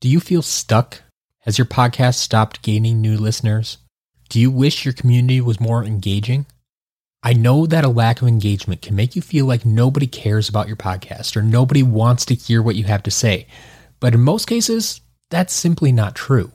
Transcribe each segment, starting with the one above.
Do you feel stuck? Has your podcast stopped gaining new listeners? Do you wish your community was more engaging? I know that a lack of engagement can make you feel like nobody cares about your podcast or nobody wants to hear what you have to say. But in most cases, that's simply not true.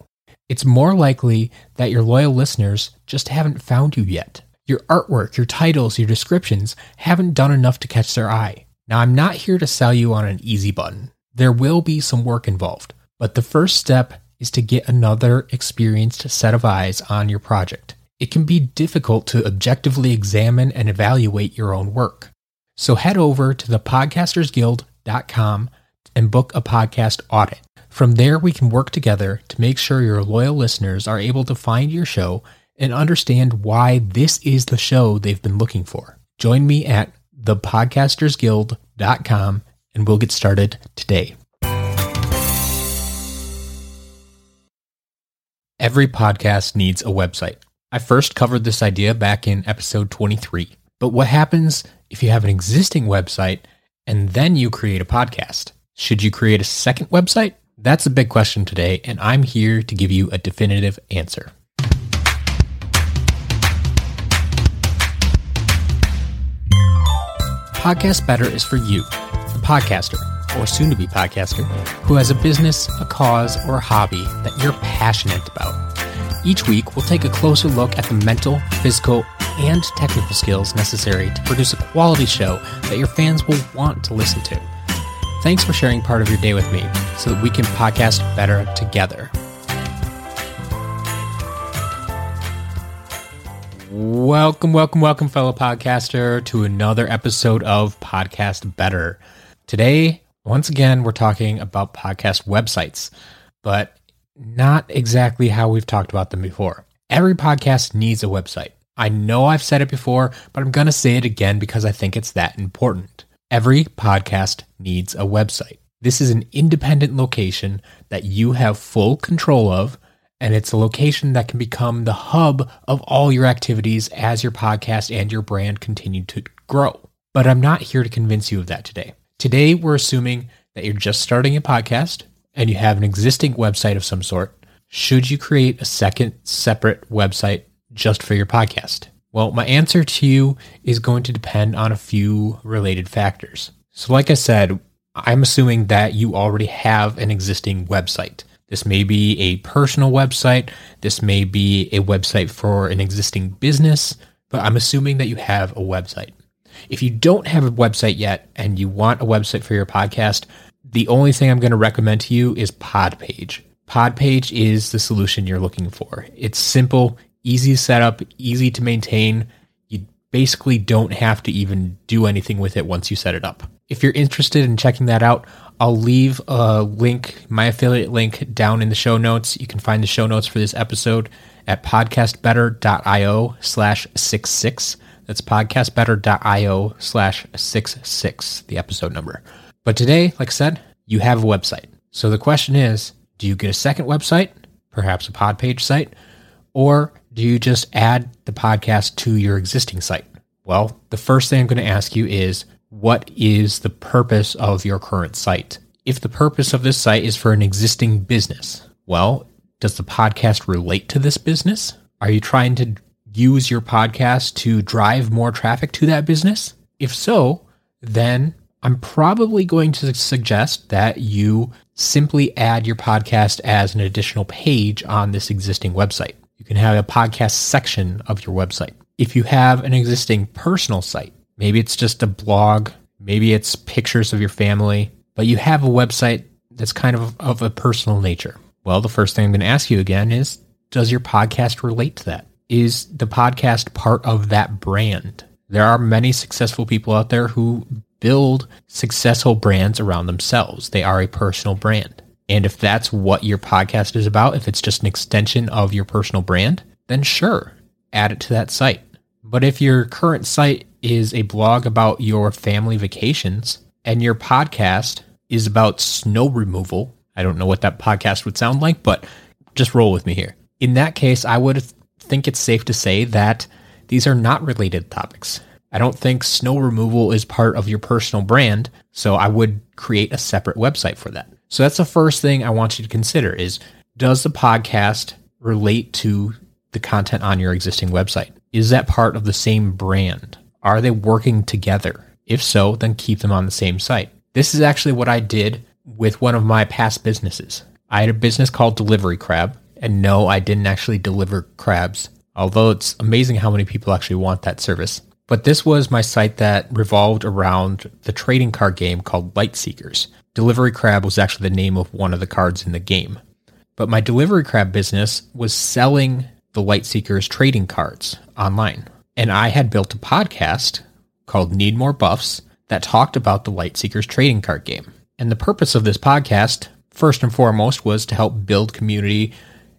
It's more likely that your loyal listeners just haven't found you yet. Your artwork, your titles, your descriptions haven't done enough to catch their eye. Now, I'm not here to sell you on an easy button. There will be some work involved, but the first step is to get another experienced set of eyes on your project. It can be difficult to objectively examine and evaluate your own work. So head over to thepodcastersguild.com and book a podcast audit. From there, we can work together to make sure your loyal listeners are able to find your show and understand why this is the show they've been looking for. Join me at thepodcastersguild.com and we'll get started today. Every podcast needs a website. I first covered this idea back in episode 23. But what happens if you have an existing website and then you create a podcast? Should you create a second website? That's a big question today, and I'm here to give you a definitive answer. Podcast Better is for you, the podcaster, or soon to be podcaster, who has a business, a cause, or a hobby that you're passionate about. Each week, we'll take a closer look at the mental, physical, and technical skills necessary to produce a quality show that your fans will want to listen to. Thanks for sharing part of your day with me so that we can podcast better together. Welcome, welcome, welcome, fellow podcaster, to another episode of Podcast Better. Today, once again, we're talking about podcast websites, but not exactly how we've talked about them before. Every podcast needs a website. I know I've said it before, but I'm going to say it again because I think it's that important. Every podcast needs a website. This is an independent location that you have full control of, and it's a location that can become the hub of all your activities as your podcast and your brand continue to grow. But I'm not here to convince you of that today. Today, we're assuming that you're just starting a podcast and you have an existing website of some sort. Should you create a second separate website just for your podcast? Well, my answer to you is going to depend on a few related factors. So, like I said, I'm assuming that you already have an existing website. This may be a personal website, this may be a website for an existing business, but I'm assuming that you have a website. If you don't have a website yet and you want a website for your podcast, the only thing I'm going to recommend to you is Podpage. Podpage is the solution you're looking for. It's simple, easy to set up, easy to maintain. You basically don't have to even do anything with it once you set it up. If you're interested in checking that out, I'll leave a link, my affiliate link, down in the show notes. You can find the show notes for this episode at podcastbetter.io slash 66. That's podcastbetter.io slash 66, the episode number. But today, like I said, you have a website. So the question is do you get a second website, perhaps a Podpage site, or do you just add the podcast to your existing site? Well, the first thing I'm going to ask you is what is the purpose of your current site? If the purpose of this site is for an existing business, well, does the podcast relate to this business? Are you trying to use your podcast to drive more traffic to that business? If so, then I'm probably going to suggest that you simply add your podcast as an additional page on this existing website. You can have a podcast section of your website. If you have an existing personal site, maybe it's just a blog, maybe it's pictures of your family, but you have a website that's kind of of a personal nature. Well, the first thing I'm going to ask you again is Does your podcast relate to that? Is the podcast part of that brand? There are many successful people out there who build successful brands around themselves. They are a personal brand. And if that's what your podcast is about, if it's just an extension of your personal brand, then sure, add it to that site. But if your current site is a blog about your family vacations and your podcast is about snow removal, I don't know what that podcast would sound like, but just roll with me here. In that case, I would think it's safe to say that these are not related topics. I don't think snow removal is part of your personal brand, so I would create a separate website for that. So that's the first thing I want you to consider is does the podcast relate to the content on your existing website? Is that part of the same brand? Are they working together? If so, then keep them on the same site. This is actually what I did with one of my past businesses. I had a business called Delivery Crab, and no, I didn't actually deliver crabs, although it's amazing how many people actually want that service. But this was my site that revolved around the trading card game called Lightseekers. Delivery Crab was actually the name of one of the cards in the game. But my Delivery Crab business was selling the Lightseekers trading cards online. And I had built a podcast called Need More Buffs that talked about the Lightseekers trading card game. And the purpose of this podcast, first and foremost, was to help build community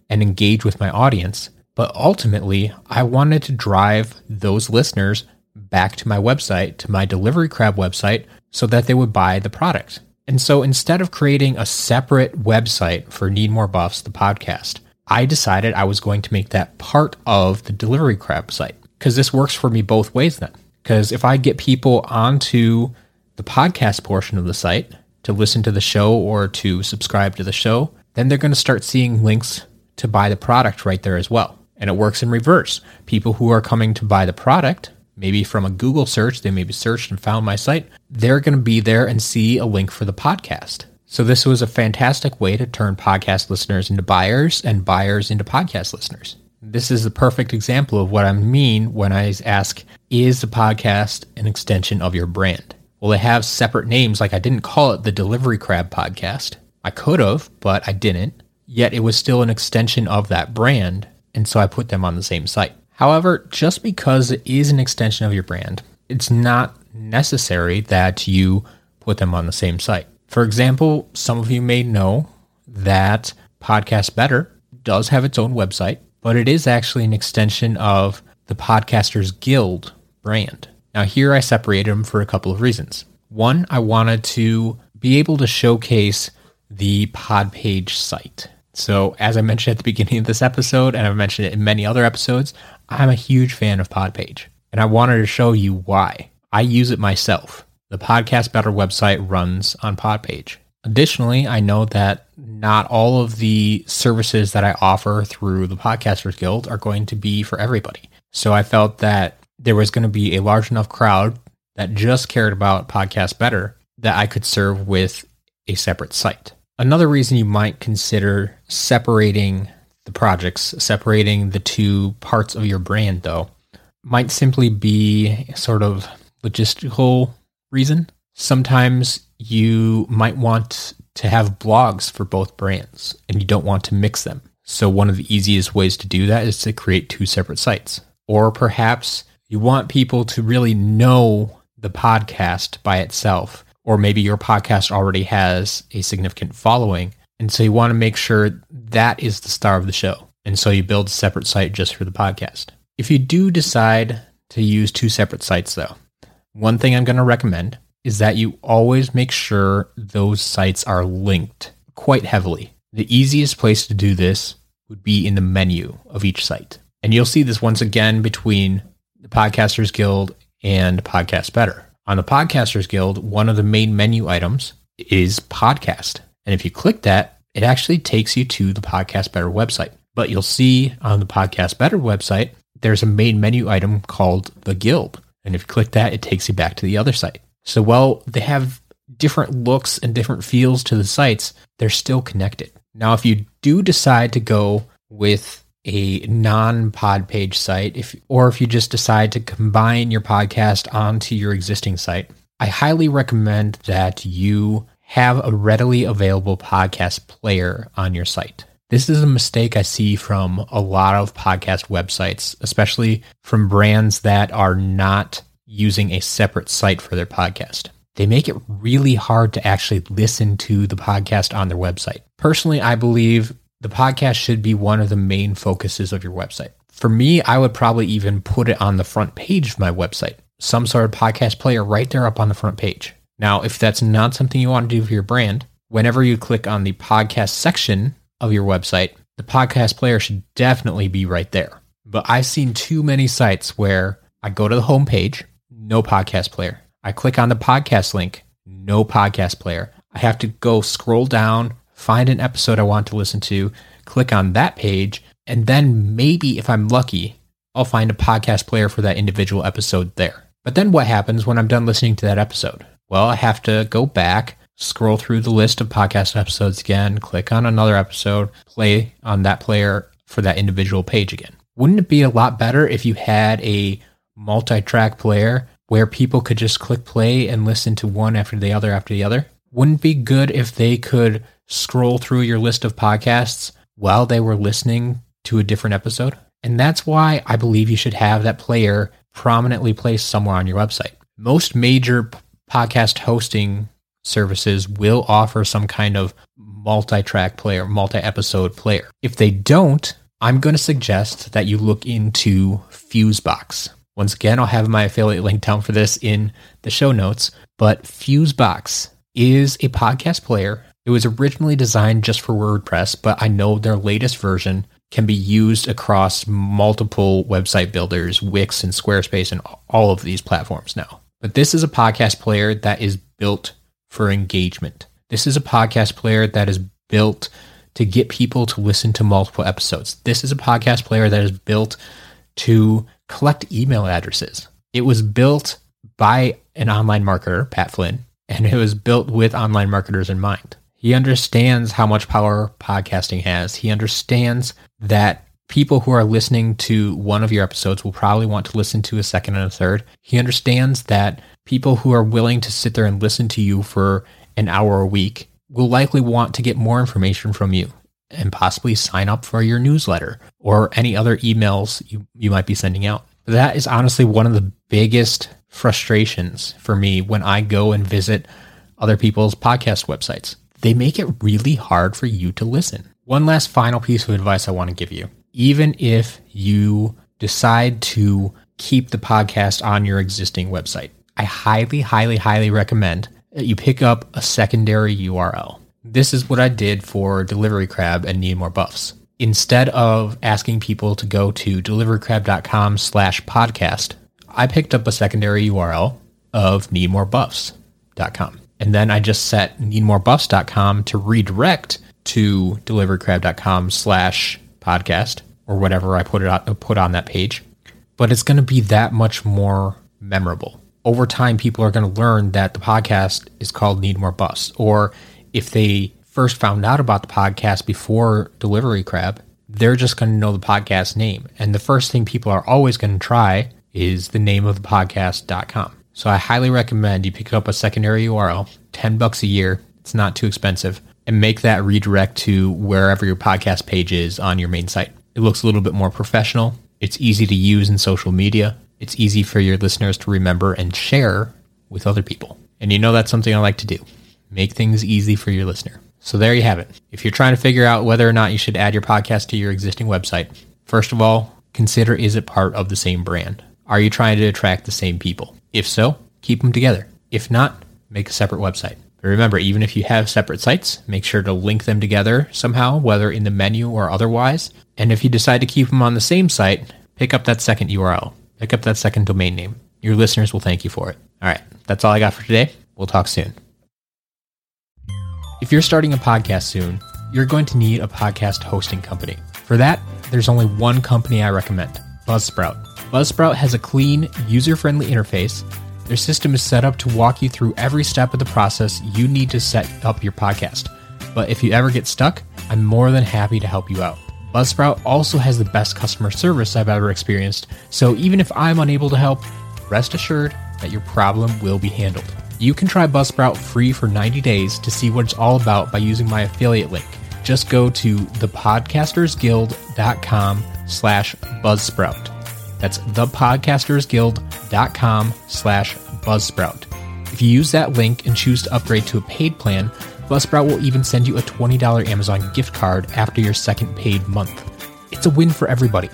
and engage with my audience. But ultimately, I wanted to drive those listeners back to my website, to my Delivery Crab website, so that they would buy the product. And so instead of creating a separate website for Need More Buffs, the podcast, I decided I was going to make that part of the Delivery Crab site because this works for me both ways then. Because if I get people onto the podcast portion of the site to listen to the show or to subscribe to the show, then they're going to start seeing links to buy the product right there as well. And it works in reverse. People who are coming to buy the product maybe from a Google search, they maybe searched and found my site, they're going to be there and see a link for the podcast. So this was a fantastic way to turn podcast listeners into buyers and buyers into podcast listeners. This is the perfect example of what I mean when I ask, is the podcast an extension of your brand? Well, they have separate names. Like I didn't call it the Delivery Crab Podcast. I could have, but I didn't. Yet it was still an extension of that brand. And so I put them on the same site. However, just because it is an extension of your brand, it's not necessary that you put them on the same site. For example, some of you may know that Podcast Better does have its own website, but it is actually an extension of the Podcasters Guild brand. Now, here I separated them for a couple of reasons. One, I wanted to be able to showcase the Podpage site. So, as I mentioned at the beginning of this episode, and I've mentioned it in many other episodes, I'm a huge fan of Podpage, and I wanted to show you why. I use it myself. The Podcast Better website runs on Podpage. Additionally, I know that not all of the services that I offer through the Podcasters Guild are going to be for everybody. So I felt that there was going to be a large enough crowd that just cared about Podcast Better that I could serve with a separate site. Another reason you might consider separating the projects, separating the two parts of your brand, though, might simply be sort of logistical reason. Sometimes you might want to have blogs for both brands and you don't want to mix them. So, one of the easiest ways to do that is to create two separate sites. Or perhaps you want people to really know the podcast by itself. Or maybe your podcast already has a significant following and so you want to make sure that is the star of the show. And so you build a separate site just for the podcast. If you do decide to use two separate sites, though, one thing I'm going to recommend is that you always make sure those sites are linked quite heavily. The easiest place to do this would be in the menu of each site. And you'll see this once again between the Podcasters Guild and Podcast Better. On the Podcasters Guild, one of the main menu items is podcast. And if you click that, it actually takes you to the Podcast Better website. But you'll see on the Podcast Better website, there's a main menu item called the Guild. And if you click that, it takes you back to the other site. So while they have different looks and different feels to the sites, they're still connected. Now, if you do decide to go with a non-Podpage site, if or if you just decide to combine your podcast onto your existing site, I highly recommend that you have a readily available podcast player on your site. This is a mistake I see from a lot of podcast websites, especially from brands that are not using a separate site for their podcast. They make it really hard to actually listen to the podcast on their website. Personally, I believe the podcast should be one of the main focuses of your website. For me, I would probably even put it on the front page of my website, some sort of podcast player right there up on the front page. Now, if that's not something you want to do for your brand, whenever you click on the podcast section of your website, the podcast player should definitely be right there. But I've seen too many sites where I go to the homepage, no podcast player. I click on the podcast link, no podcast player. I have to go scroll down, find an episode I want to listen to, click on that page, and then maybe if I'm lucky, I'll find a podcast player for that individual episode there. But then what happens when I'm done listening to that episode? Well, I have to go back, scroll through the list of podcast episodes again, click on another episode, play on that player for that individual page again. Wouldn't it be a lot better if you had a multi track player where people could just click play and listen to one after the other after the other? Wouldn't it be good if they could scroll through your list of podcasts while they were listening to a different episode? And that's why I believe you should have that player prominently placed somewhere on your website. Most major podcast hosting services will offer some kind of multi track player, multi episode player. If they don't, I'm going to suggest that you look into Fusebox. Once again, I'll have my affiliate link down for this in the show notes, but Fusebox is a podcast player. It was originally designed just for WordPress, but I know their latest version can be used across multiple website builders, Wix and Squarespace, and all of these platforms now. But this is a podcast player that is built for engagement. This is a podcast player that is built to get people to listen to multiple episodes. This is a podcast player that is built to collect email addresses. It was built by an online marketer, Pat Flynn, and it was built with online marketers in mind. He understands how much power podcasting has. He understands that people who are listening to one of your episodes will probably want to listen to a second and a third. He understands that people who are willing to sit there and listen to you for an hour a week will likely want to get more information from you and possibly sign up for your newsletter or any other emails you, you might be sending out. That is honestly one of the biggest frustrations for me when I go and visit other people's podcast websites. They make it really hard for you to listen. One last final piece of advice I want to give you. Even if you decide to keep the podcast on your existing website, I highly, highly, highly recommend that you pick up a secondary URL. This is what I did for Delivery Crab and Need More Buffs. Instead of asking people to go to deliverycrab.com slash podcast, I picked up a secondary URL of needmorebuffs.com. And then I just set needmorebuffs.com to redirect to deliverycrab.com slash podcast or whatever I put it on, put on that page. But it's going to be that much more memorable. Over time, people are going to learn that the podcast is called Need More Buffs. Or if they first found out about the podcast before Delivery Crab, they're just going to know the podcast name. And the first thing people are always going to try is the name of the podcast.com. So I highly recommend you pick up a secondary URL, 10 bucks a year. It's not too expensive and make that redirect to wherever your podcast page is on your main site. It looks a little bit more professional. It's easy to use in social media. It's easy for your listeners to remember and share with other people. And you know that's something I like to do. Make things easy for your listener. So there you have it. If you're trying to figure out whether or not you should add your podcast to your existing website, first of all, consider is it part of the same brand? Are you trying to attract the same people? If so, keep them together. If not, make a separate website. But remember, even if you have separate sites, make sure to link them together somehow, whether in the menu or otherwise. And if you decide to keep them on the same site, pick up that second URL, pick up that second domain name. Your listeners will thank you for it. All right, that's all I got for today. We'll talk soon. If you're starting a podcast soon, you're going to need a podcast hosting company. For that, there's only one company I recommend Buzzsprout. Buzzsprout has a clean, user friendly interface their system is set up to walk you through every step of the process you need to set up your podcast. But if you ever get stuck, I'm more than happy to help you out. Buzzsprout also has the best customer service I've ever experienced, so even if I'm unable to help, rest assured that your problem will be handled. You can try Buzzsprout free for 90 days to see what it's all about by using my affiliate link. Just go to thepodcastersguild.com slash buzzsprout. That's thepodcastersguild.com slash buzzsprout. If you use that link and choose to upgrade to a paid plan, Buzzsprout will even send you a $20 Amazon gift card after your second paid month. It's a win for everybody.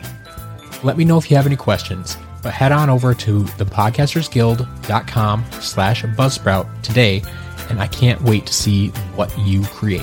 Let me know if you have any questions, but head on over to thepodcastersguild.com slash buzzsprout today, and I can't wait to see what you create.